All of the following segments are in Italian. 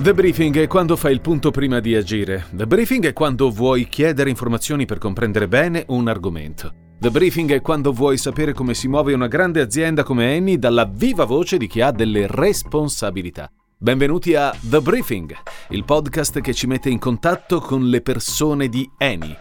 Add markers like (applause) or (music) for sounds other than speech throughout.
The briefing è quando fai il punto prima di agire. The briefing è quando vuoi chiedere informazioni per comprendere bene un argomento. The briefing è quando vuoi sapere come si muove una grande azienda come Eni dalla viva voce di chi ha delle responsabilità. Benvenuti a The Briefing, il podcast che ci mette in contatto con le persone di Eni.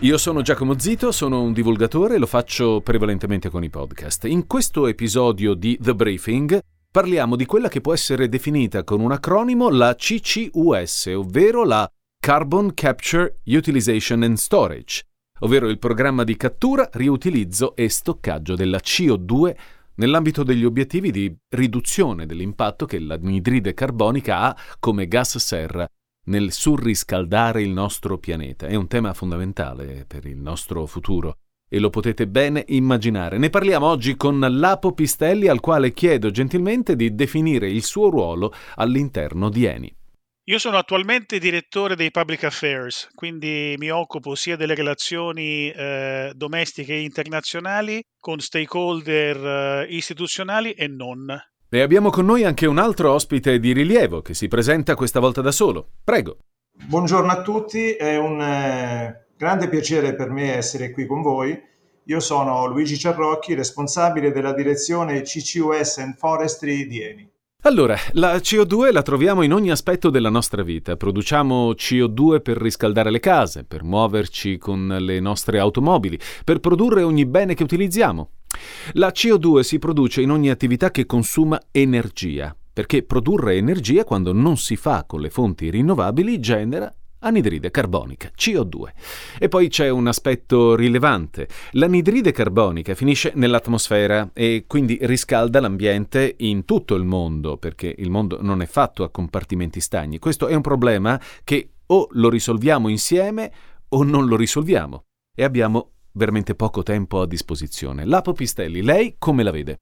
Io sono Giacomo Zito, sono un divulgatore e lo faccio prevalentemente con i podcast. In questo episodio di The Briefing parliamo di quella che può essere definita con un acronimo la CCUS, ovvero la Carbon Capture Utilization and Storage, ovvero il programma di cattura, riutilizzo e stoccaggio della CO2 nell'ambito degli obiettivi di riduzione dell'impatto che l'anidride carbonica ha come gas serra nel surriscaldare il nostro pianeta. È un tema fondamentale per il nostro futuro e lo potete bene immaginare. Ne parliamo oggi con Lapo Pistelli al quale chiedo gentilmente di definire il suo ruolo all'interno di Eni. Io sono attualmente direttore dei Public Affairs, quindi mi occupo sia delle relazioni eh, domestiche e internazionali con stakeholder eh, istituzionali e non. E abbiamo con noi anche un altro ospite di rilievo che si presenta questa volta da solo. Prego. Buongiorno a tutti, è un eh, grande piacere per me essere qui con voi. Io sono Luigi Ciarrocchi, responsabile della direzione CCUS and Forestry di Eni. Allora, la CO2 la troviamo in ogni aspetto della nostra vita. Produciamo CO2 per riscaldare le case, per muoverci con le nostre automobili, per produrre ogni bene che utilizziamo. La CO2 si produce in ogni attività che consuma energia, perché produrre energia quando non si fa con le fonti rinnovabili genera anidride carbonica, CO2. E poi c'è un aspetto rilevante. L'anidride carbonica finisce nell'atmosfera e quindi riscalda l'ambiente in tutto il mondo, perché il mondo non è fatto a compartimenti stagni. Questo è un problema che o lo risolviamo insieme o non lo risolviamo. E abbiamo veramente poco tempo a disposizione. Lapo Pistelli, lei come la vede?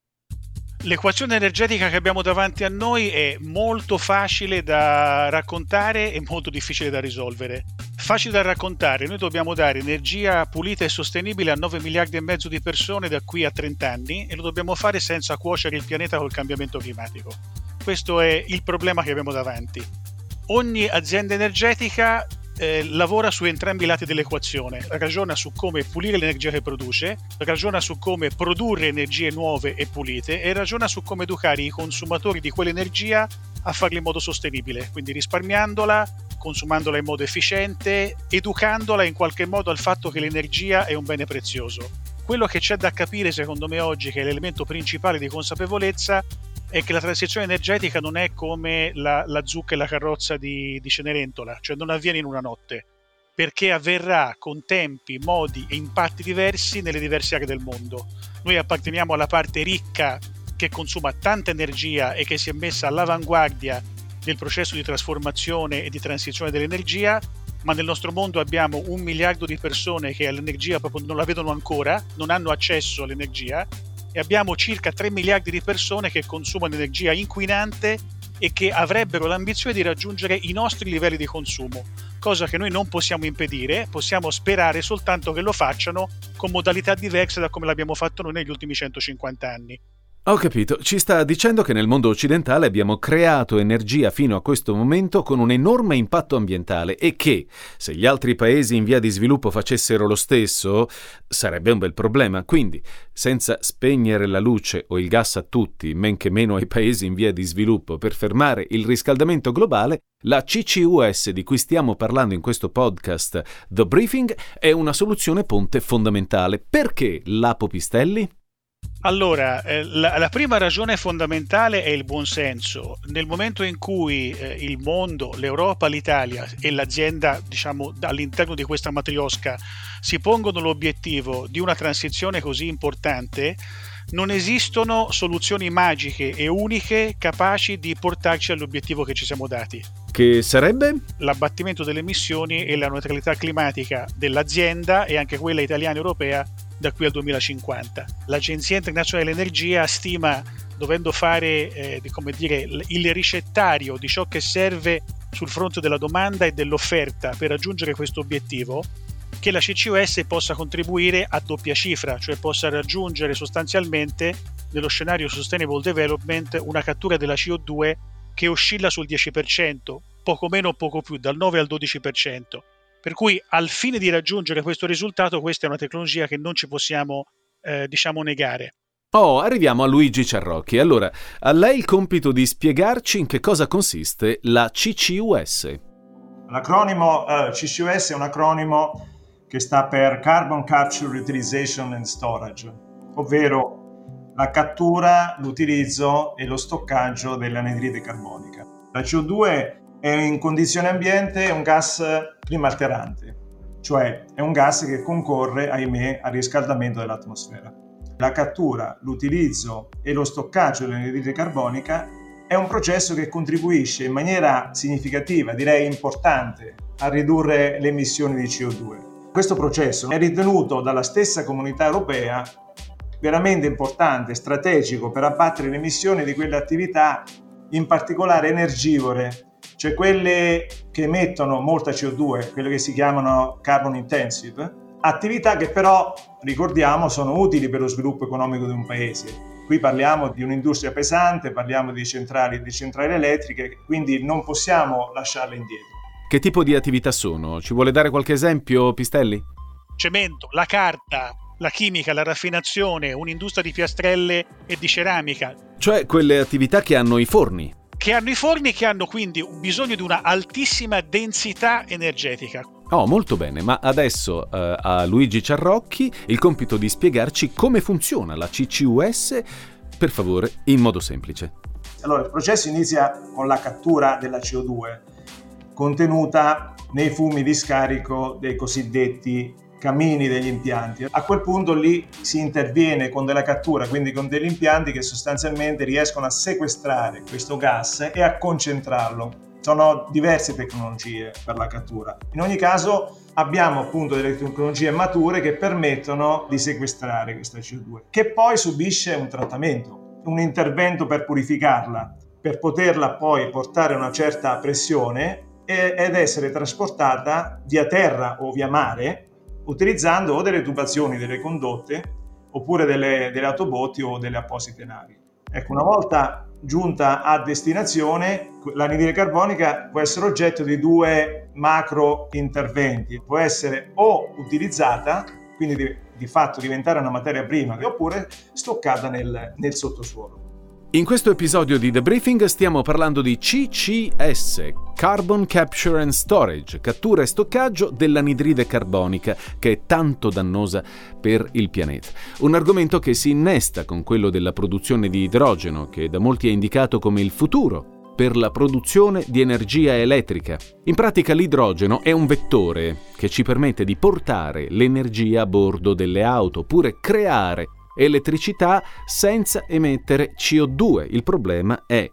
L'equazione energetica che abbiamo davanti a noi è molto facile da raccontare e molto difficile da risolvere. Facile da raccontare, noi dobbiamo dare energia pulita e sostenibile a 9 miliardi e mezzo di persone da qui a 30 anni e lo dobbiamo fare senza cuocere il pianeta col cambiamento climatico. Questo è il problema che abbiamo davanti. Ogni azienda energetica eh, lavora su entrambi i lati dell'equazione, ragiona su come pulire l'energia che produce, ragiona su come produrre energie nuove e pulite e ragiona su come educare i consumatori di quell'energia a farla in modo sostenibile, quindi risparmiandola, consumandola in modo efficiente, educandola in qualche modo al fatto che l'energia è un bene prezioso. Quello che c'è da capire secondo me oggi, che è l'elemento principale di consapevolezza, è che la transizione energetica non è come la, la zucca e la carrozza di, di Cenerentola, cioè non avviene in una notte, perché avverrà con tempi, modi e impatti diversi nelle diverse aree del mondo. Noi apparteniamo alla parte ricca che consuma tanta energia e che si è messa all'avanguardia del processo di trasformazione e di transizione dell'energia, ma nel nostro mondo abbiamo un miliardo di persone che l'energia proprio non la vedono ancora, non hanno accesso all'energia e abbiamo circa 3 miliardi di persone che consumano energia inquinante e che avrebbero l'ambizione di raggiungere i nostri livelli di consumo, cosa che noi non possiamo impedire, possiamo sperare soltanto che lo facciano con modalità diverse da come l'abbiamo fatto noi negli ultimi 150 anni. Ho capito, ci sta dicendo che nel mondo occidentale abbiamo creato energia fino a questo momento con un enorme impatto ambientale e che, se gli altri paesi in via di sviluppo facessero lo stesso, sarebbe un bel problema. Quindi, senza spegnere la luce o il gas a tutti, men che meno ai paesi in via di sviluppo, per fermare il riscaldamento globale, la CCUS di cui stiamo parlando in questo podcast, The Briefing, è una soluzione ponte fondamentale. Perché l'Apo Pistelli? Allora, eh, la, la, prima ragione fondamentale è il buonsenso. Nel momento in cui eh, il mondo, l'Europa, l'Italia e l'azienda, diciamo, all'interno di questa matriosca si pongono l'obiettivo di una transizione così importante, non esistono soluzioni magiche e uniche capaci di portarci all'obiettivo che ci siamo dati. Che sarebbe? L'abbattimento delle emissioni e la neutralità climatica dell'azienda e anche quella italiana e europea da qui al 2050. L'Agenzia internazionale dell'energia stima, dovendo fare eh, dire, il ricettario di ciò che serve sul fronte della domanda e dell'offerta per raggiungere questo obiettivo, che la CCUS possa contribuire a doppia cifra, cioè possa raggiungere sostanzialmente nello scenario Sustainable Development una cattura della CO2 che oscilla sul 10%, poco meno o poco più, dal 9 al 12%. Per cui al fine di raggiungere questo risultato, questa è una tecnologia che non ci possiamo eh, diciamo negare. Oh, arriviamo a Luigi Ciarrocchi. Allora, a lei il compito di spiegarci in che cosa consiste la CCUS. L'acronimo uh, CCUS è un acronimo che sta per Carbon Capture Utilization and Storage, ovvero la cattura, l'utilizzo e lo stoccaggio dell'anidride carbonica. La CO2 è in condizione ambiente un gas climalterante, cioè è un gas che concorre, ahimè, al riscaldamento dell'atmosfera. La cattura, l'utilizzo e lo stoccaggio dell'anidride carbonica è un processo che contribuisce in maniera significativa, direi importante, a ridurre le emissioni di CO2. Questo processo è ritenuto dalla stessa comunità europea veramente importante, strategico per abbattere le emissioni di quelle attività, in particolare energivore, cioè quelle che emettono molta CO2, quelle che si chiamano carbon intensive, attività che però, ricordiamo, sono utili per lo sviluppo economico di un paese. Qui parliamo di un'industria pesante, parliamo di centrali, di centrali elettriche, quindi non possiamo lasciarle indietro. Che tipo di attività sono? Ci vuole dare qualche esempio, Pistelli? Cemento, la carta, la chimica, la raffinazione, un'industria di piastrelle e di ceramica. Cioè quelle attività che hanno i forni. Che hanno i forni e che hanno quindi bisogno di una altissima densità energetica. Oh, molto bene, ma adesso eh, a Luigi Ciarrocchi il compito di spiegarci come funziona la CCUS, per favore, in modo semplice. Allora, il processo inizia con la cattura della CO2 contenuta nei fumi di scarico dei cosiddetti camini degli impianti. A quel punto lì si interviene con della cattura, quindi con degli impianti che sostanzialmente riescono a sequestrare questo gas e a concentrarlo. Sono diverse tecnologie per la cattura. In ogni caso abbiamo appunto delle tecnologie mature che permettono di sequestrare questa CO2, che poi subisce un trattamento, un intervento per purificarla, per poterla poi portare a una certa pressione ed essere trasportata via terra o via mare utilizzando o delle tubazioni, delle condotte oppure delle, delle autobotti o delle apposite navi. Ecco, una volta giunta a destinazione, l'anidride carbonica può essere oggetto di due macro interventi. Può essere o utilizzata, quindi di, di fatto diventare una materia prima, oppure stoccata nel, nel sottosuolo. In questo episodio di The Briefing stiamo parlando di CCS, Carbon Capture and Storage, cattura e stoccaggio dell'anidride carbonica, che è tanto dannosa per il pianeta. Un argomento che si innesta con quello della produzione di idrogeno, che da molti è indicato come il futuro per la produzione di energia elettrica. In pratica l'idrogeno è un vettore che ci permette di portare l'energia a bordo delle auto, oppure creare elettricità senza emettere CO2. Il problema è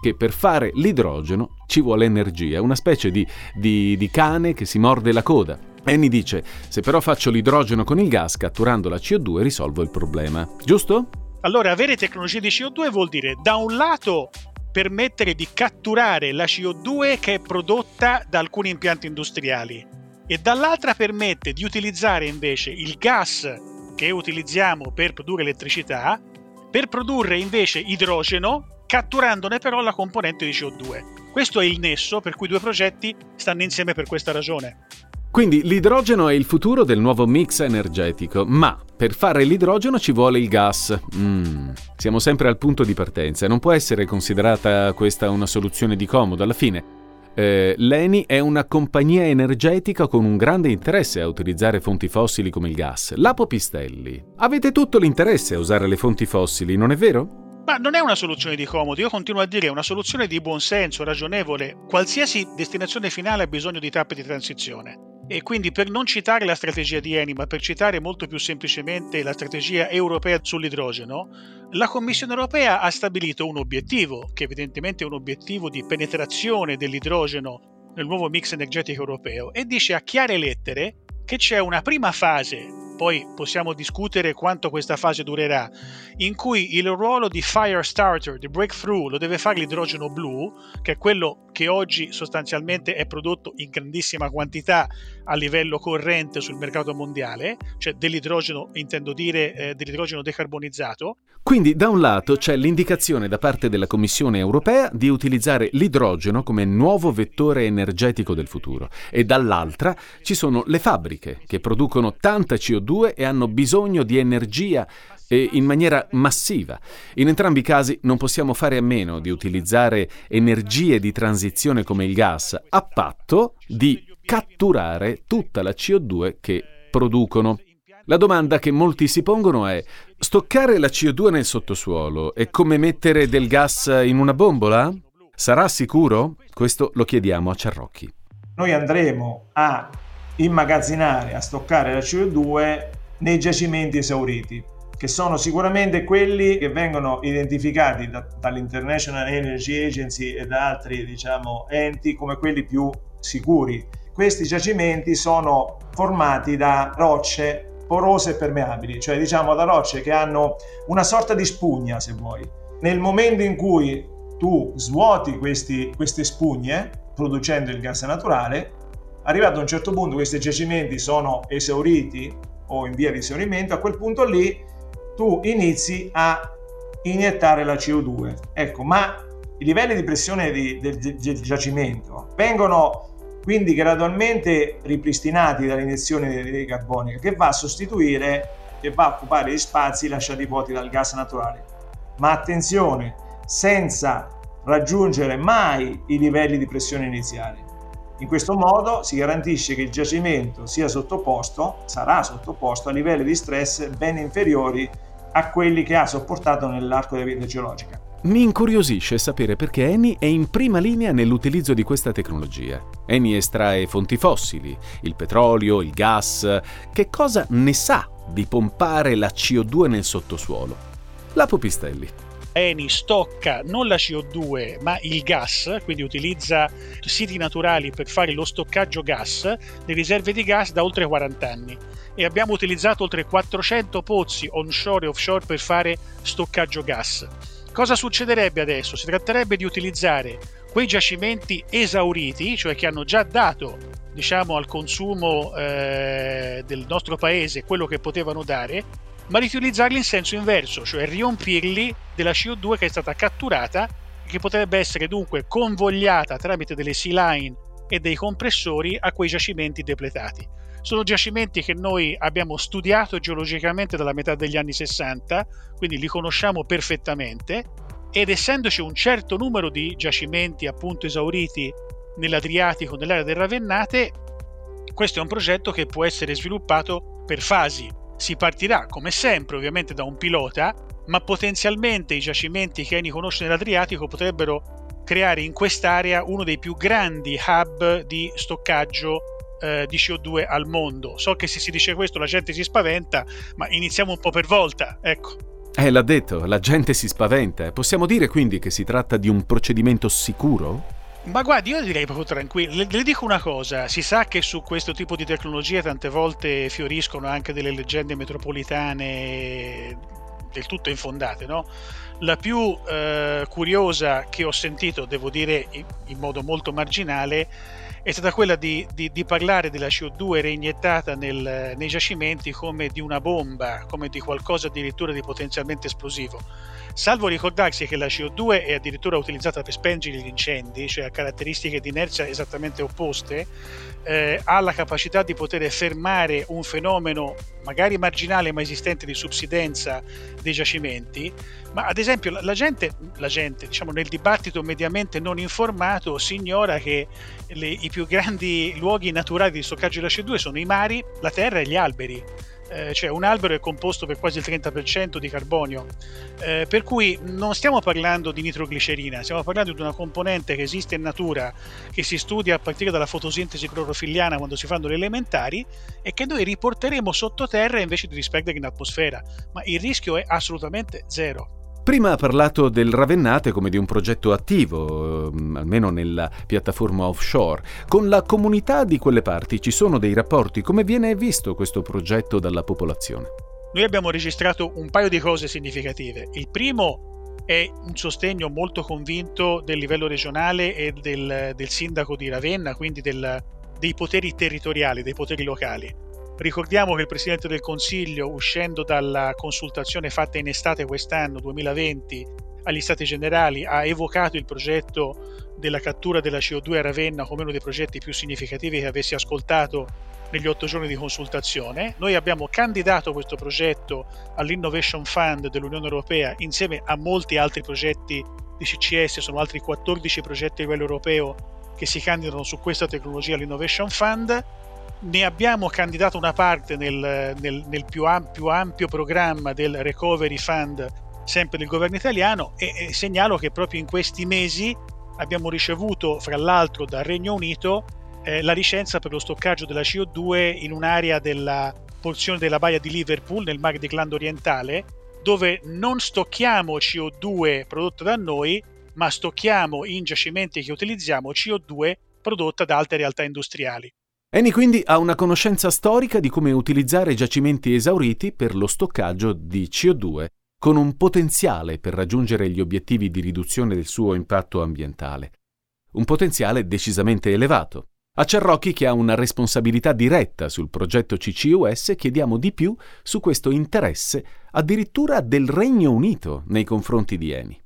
che per fare l'idrogeno ci vuole energia, una specie di, di, di cane che si morde la coda. Annie dice, se però faccio l'idrogeno con il gas catturando la CO2 risolvo il problema, giusto? Allora, avere tecnologie di CO2 vuol dire, da un lato, permettere di catturare la CO2 che è prodotta da alcuni impianti industriali e dall'altra permette di utilizzare invece il gas che utilizziamo per produrre elettricità per produrre invece idrogeno catturandone però la componente di CO2. Questo è il nesso per cui i due progetti stanno insieme per questa ragione. Quindi l'idrogeno è il futuro del nuovo mix energetico, ma per fare l'idrogeno ci vuole il gas. Mm, siamo sempre al punto di partenza, non può essere considerata questa una soluzione di comodo alla fine. Eh, L'ENI è una compagnia energetica con un grande interesse a utilizzare fonti fossili come il gas. Lapo Pistelli, avete tutto l'interesse a usare le fonti fossili, non è vero? Ma non è una soluzione di comodo, io continuo a dire è una soluzione di buonsenso, ragionevole. Qualsiasi destinazione finale ha bisogno di tappe di transizione. E quindi per non citare la strategia di Eni, ma per citare molto più semplicemente la strategia europea sull'idrogeno, la Commissione europea ha stabilito un obiettivo, che evidentemente è un obiettivo di penetrazione dell'idrogeno nel nuovo mix energetico europeo, e dice a chiare lettere che c'è una prima fase, poi possiamo discutere quanto questa fase durerà, in cui il ruolo di fire starter, di breakthrough, lo deve fare l'idrogeno blu, che è quello che oggi sostanzialmente è prodotto in grandissima quantità a livello corrente sul mercato mondiale, cioè dell'idrogeno, intendo dire eh, dell'idrogeno decarbonizzato. Quindi da un lato c'è l'indicazione da parte della Commissione europea di utilizzare l'idrogeno come nuovo vettore energetico del futuro e dall'altra ci sono le fabbriche che producono tanta CO2 e hanno bisogno di energia in maniera massiva. In entrambi i casi non possiamo fare a meno di utilizzare energie di transizione come il gas a patto di catturare tutta la CO2 che producono. La domanda che molti si pongono è: stoccare la CO2 nel sottosuolo è come mettere del gas in una bombola? Sarà sicuro? Questo lo chiediamo a Ciarrocchi. Noi andremo a immagazzinare, a stoccare la CO2 nei giacimenti esauriti che sono sicuramente quelli che vengono identificati da, dall'International Energy Agency e da altri diciamo, enti come quelli più sicuri. Questi giacimenti sono formati da rocce porose e permeabili, cioè diciamo da rocce che hanno una sorta di spugna, se vuoi. Nel momento in cui tu svuoti questi, queste spugne, producendo il gas naturale, arrivato a un certo punto questi giacimenti sono esauriti o in via di esaurimento, a quel punto lì tu inizi a iniettare la CO2. Ecco, ma i livelli di pressione di, del, giacimento vengono quindi gradualmente ripristinati dall'iniezione di anidride carbonica che va a sostituire, che va a occupare gli spazi lasciati vuoti dal gas naturale. Ma attenzione, senza raggiungere mai i livelli di pressione iniziali. In questo modo si garantisce che il giacimento sia sottoposto, sarà sottoposto a livelli di stress ben inferiori a quelli che ha sopportato nell'arco della vita geologica. Mi incuriosisce sapere perché Eni è in prima linea nell'utilizzo di questa tecnologia. Eni estrae fonti fossili, il petrolio, il gas. Che cosa ne sa di pompare la CO2 nel sottosuolo? Lapo Pistelli. Eni stocca non la CO2 ma il gas, quindi utilizza siti naturali per fare lo stoccaggio gas, le riserve di gas da oltre 40 anni e abbiamo utilizzato oltre 400 pozzi onshore e offshore per fare stoccaggio gas. Cosa succederebbe adesso? Si tratterebbe di utilizzare quei giacimenti esauriti, cioè che hanno già dato diciamo, al consumo eh, del nostro paese quello che potevano dare, ma riutilizzarli in senso inverso, cioè riempirli della CO2 che è stata catturata e che potrebbe essere dunque convogliata tramite delle sea line e dei compressori a quei giacimenti depletati. Sono giacimenti che noi abbiamo studiato geologicamente dalla metà degli anni 60, quindi li conosciamo perfettamente ed essendoci un certo numero di giacimenti appunto esauriti nell'Adriatico, nell'area del Ravennate, questo è un progetto che può essere sviluppato per fasi. Si partirà come sempre ovviamente da un pilota, ma potenzialmente i giacimenti che Eni conosce nell'Adriatico potrebbero creare in quest'area uno dei più grandi hub di stoccaggio eh, di CO2 al mondo. So che se si dice questo la gente si spaventa, ma iniziamo un po' per volta, ecco. Eh, l'ha detto, la gente si spaventa. Possiamo dire quindi che si tratta di un procedimento sicuro? Ma guardi, io direi proprio tranquillo. Le, le, dico una cosa: si sa che su questo tipo di tecnologie tante volte fioriscono anche delle leggende metropolitane del tutto infondate, no? La più eh, curiosa che ho sentito, devo dire in, in modo molto marginale, è stata quella di, di, di parlare della CO2 reiniettata nel, nei giacimenti come di una bomba, come di qualcosa addirittura di potenzialmente esplosivo. Salvo ricordarsi che la CO2 è addirittura utilizzata per spengere gli incendi, cioè ha caratteristiche di inerzia esattamente opposte, eh, ha la capacità di poter fermare un fenomeno magari marginale ma esistente di subsidenza dei giacimenti, ma ad esempio la, la gente, la gente diciamo, nel dibattito mediamente non informato si ignora che le, i più grandi luoghi naturali di stoccaggio della CO2 sono i mari, la terra e gli alberi eh, cioè un albero è composto per quasi il 30% di carbonio, eh, per cui non stiamo parlando di nitroglicerina, stiamo parlando di una componente che esiste in natura, che si studia a partire dalla fotosintesi clorofilliana quando si fanno le elementari e che noi riporteremo sottoterra invece di disperdere in atmosfera, ma il rischio è assolutamente zero. Prima ha parlato del Ravennate come di un progetto attivo, ehm, almeno nella piattaforma offshore. Con la comunità di quelle parti ci sono dei rapporti? Come viene visto questo progetto dalla popolazione? Noi abbiamo registrato un paio di cose significative. Il primo è un sostegno molto convinto del livello regionale e del, del sindaco di Ravenna, quindi del, dei poteri territoriali, dei poteri locali. Ricordiamo che il Presidente del Consiglio, uscendo dalla consultazione fatta in estate quest'anno, 2020, agli Stati Generali, ha evocato il progetto della cattura della CO2 a Ravenna come uno dei progetti più significativi che avessi ascoltato negli otto giorni di consultazione. Noi abbiamo candidato questo progetto all'Innovation Fund dell'Unione Europea insieme a molti altri progetti di CCS, sono altri 14 progetti a livello europeo che si candidano su questa tecnologia all'Innovation Fund. Ne abbiamo candidato una parte nel, nel, nel più, ampio, ampio programma del Recovery Fund, sempre del governo italiano, e, e segnalo che proprio in questi mesi abbiamo ricevuto, fra l'altro, dal Regno Unito eh, la licenza per lo stoccaggio della CO2 in un'area della porzione della baia di Liverpool, nel mare di Glando orientale, dove non stocchiamo CO2 prodotta da noi, ma stocchiamo in giacimenti che utilizziamo CO2 prodotta da altre realtà industriali. Eni quindi ha una conoscenza storica di come utilizzare giacimenti esauriti per lo stoccaggio di CO2, con un potenziale per raggiungere gli obiettivi di riduzione del suo impatto ambientale. Un potenziale decisamente elevato. A Cerrocchi, che ha una responsabilità diretta sul progetto CCUS, chiediamo di più su questo interesse addirittura del Regno Unito nei confronti di Eni.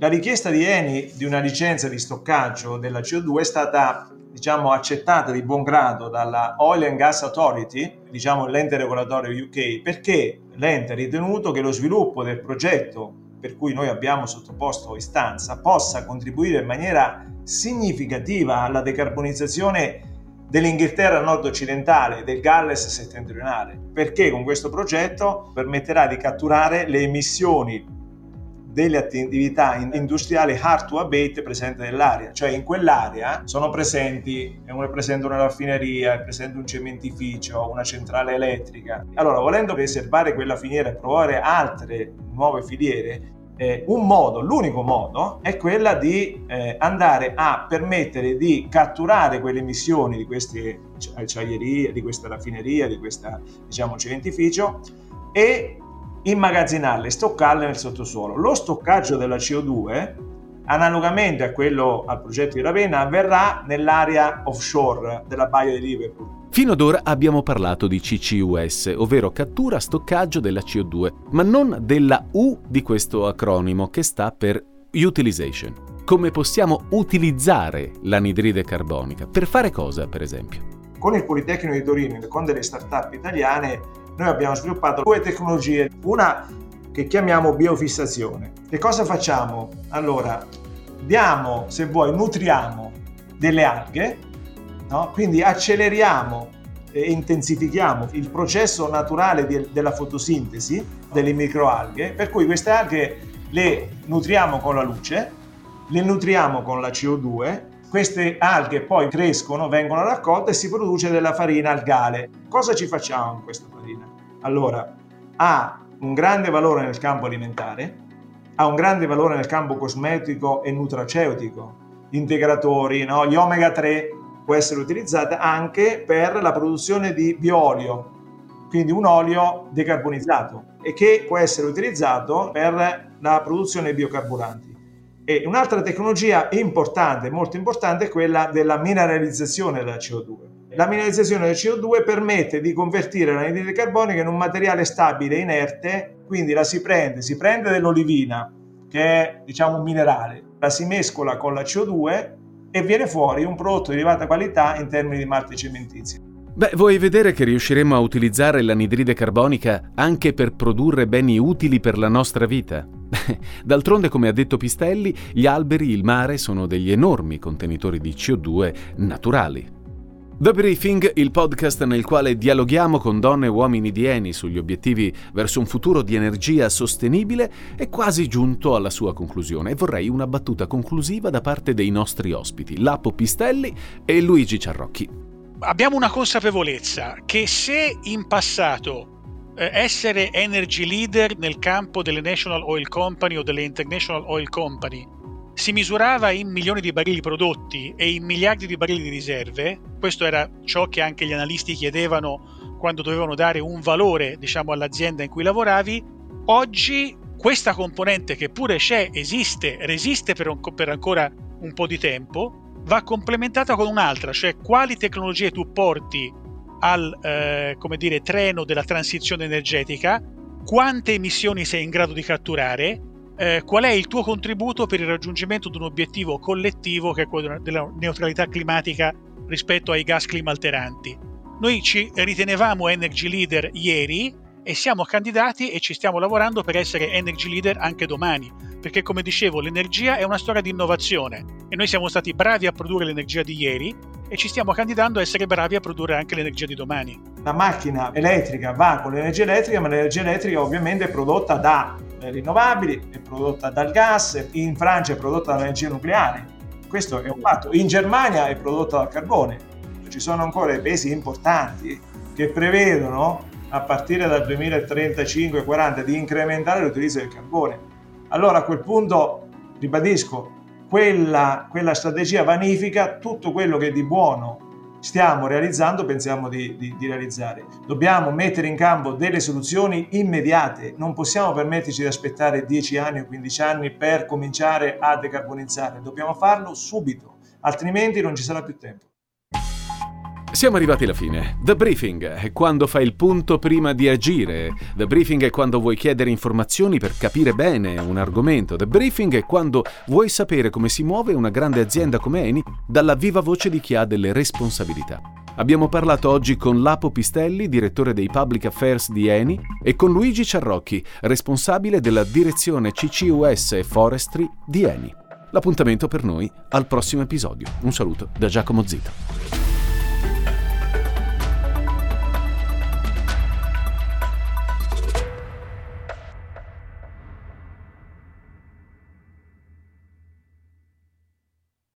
La richiesta di Eni di una licenza di stoccaggio della CO2 è stata diciamo, accettata di buon grado dalla Oil and Gas Authority, diciamo l'ente regolatorio UK, perché l'ente ha ritenuto che lo sviluppo del progetto per cui noi abbiamo sottoposto istanza possa contribuire in maniera significativa alla decarbonizzazione dell'Inghilterra nord-occidentale del Galles settentrionale, perché con questo progetto permetterà di catturare le emissioni delle attività industriali hard to abate presenti nell'area, cioè in quell'area sono presenti, è presente una raffineria, è presente un cementificio, una centrale elettrica. Allora, volendo preservare quella filiera e provare altre nuove filiere, eh, un modo, l'unico modo, è quella di eh, andare a permettere di catturare quelle emissioni di queste acciaierie, di questa raffineria, di questo diciamo, cementificio e immagazzinarle, stoccarle nel sottosuolo. Lo stoccaggio della CO2, analogamente a quello al progetto di Ravenna, avverrà nell'area offshore della baia di Liverpool. Fino ad ora abbiamo parlato di CCUS, ovvero cattura stoccaggio della CO2, ma non della U di questo acronimo che sta per Utilization. Come possiamo utilizzare l'anidride carbonica? Per fare cosa, per esempio? Con il Politecnico di Torino e con delle start-up italiane noi abbiamo sviluppato due tecnologie, una che chiamiamo biofissazione. Che cosa facciamo? Allora, diamo, se vuoi, nutriamo delle alghe, no? quindi acceleriamo e intensifichiamo il processo naturale di, della fotosintesi delle microalghe, per cui queste alghe le nutriamo con la luce, le nutriamo con la CO2, queste alghe poi crescono, vengono raccolte e si produce della farina algale. Cosa ci facciamo con questa farina? Allora, ha un grande valore nel campo alimentare, ha un grande valore nel campo cosmetico e nutraceutico, integratori, no? gli omega 3 può essere utilizzata anche per la produzione di bioolio, quindi un olio decarbonizzato e che può essere utilizzato per la produzione di biocarburanti. E un'altra tecnologia importante, molto importante, è quella della mineralizzazione della CO2 la mineralizzazione del CO2 permette di convertire l'anidride carbonica in un materiale stabile inerte, quindi la si prende, si prende dell'olivina, che è diciamo un minerale, la si mescola con la CO2 e viene fuori un prodotto di elevata qualità in termini di malti cementizi. Beh, vuoi vedere che riusciremo a utilizzare l'anidride carbonica anche per produrre beni utili per la nostra vita? (laughs) D'altronde, come ha detto Pistelli, gli alberi, il mare sono degli enormi contenitori di CO2 naturali. The Briefing, il podcast nel quale dialoghiamo con donne e uomini di Eni sugli obiettivi verso un futuro di energia sostenibile, è quasi giunto alla sua conclusione e vorrei una battuta conclusiva da parte dei nostri ospiti, Lapo Pistelli e Luigi Ciarrocchi. Abbiamo una consapevolezza che se in passato eh, essere energy leader nel campo delle National Oil Company o delle International Oil Company si misurava in milioni di barili prodotti e in miliardi di barili di riserve, questo era ciò che anche gli analisti chiedevano quando dovevano dare un valore diciamo, all'azienda in cui lavoravi, oggi questa componente che pure c'è, esiste, resiste per, un, per ancora un po' di tempo, va complementata con un'altra, cioè quali tecnologie tu porti al eh, dire, treno della transizione energetica, quante emissioni sei in grado di catturare, eh, qual è il tuo contributo per il raggiungimento di un obiettivo collettivo che è quello della neutralità climatica rispetto ai gas climalteranti. Noi ci ritenevamo energy leader ieri e siamo candidati e ci stiamo lavorando per essere energy leader anche domani, perché come dicevo l'energia è una storia di innovazione e noi siamo stati bravi a produrre l'energia di ieri e ci stiamo candidando a essere bravi a produrre anche l'energia di domani. La macchina elettrica va con l'energia elettrica, ma l'energia elettrica ovviamente è prodotta da rinnovabili, è prodotta dal gas, in Francia è prodotta dall'energia nucleare. Questo è un fatto. In Germania è prodotta dal carbone. Ci sono ancora i paesi importanti che prevedono a partire dal 2035-40 di incrementare l'utilizzo del carbone. Allora a quel punto, ribadisco, quella, quella strategia vanifica tutto quello che di buono stiamo realizzando, pensiamo di, di, di, realizzare. Dobbiamo mettere in campo delle soluzioni immediate, non possiamo permetterci di aspettare 10 anni o 15 anni per cominciare a decarbonizzare, dobbiamo farlo subito, altrimenti non ci sarà più tempo. Siamo arrivati alla fine. The briefing è quando fai il punto prima di agire. The briefing è quando vuoi chiedere informazioni per capire bene un argomento. The briefing è quando vuoi sapere come si muove una grande azienda come Eni dalla viva voce di chi ha delle responsabilità. Abbiamo parlato oggi con Lapo Pistelli, direttore dei Public Affairs di Eni, e con Luigi Ciarrocchi, responsabile della direzione CCUS e Forestry di Eni. L'appuntamento per noi al prossimo episodio. Un saluto da Giacomo Zito.